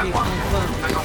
可以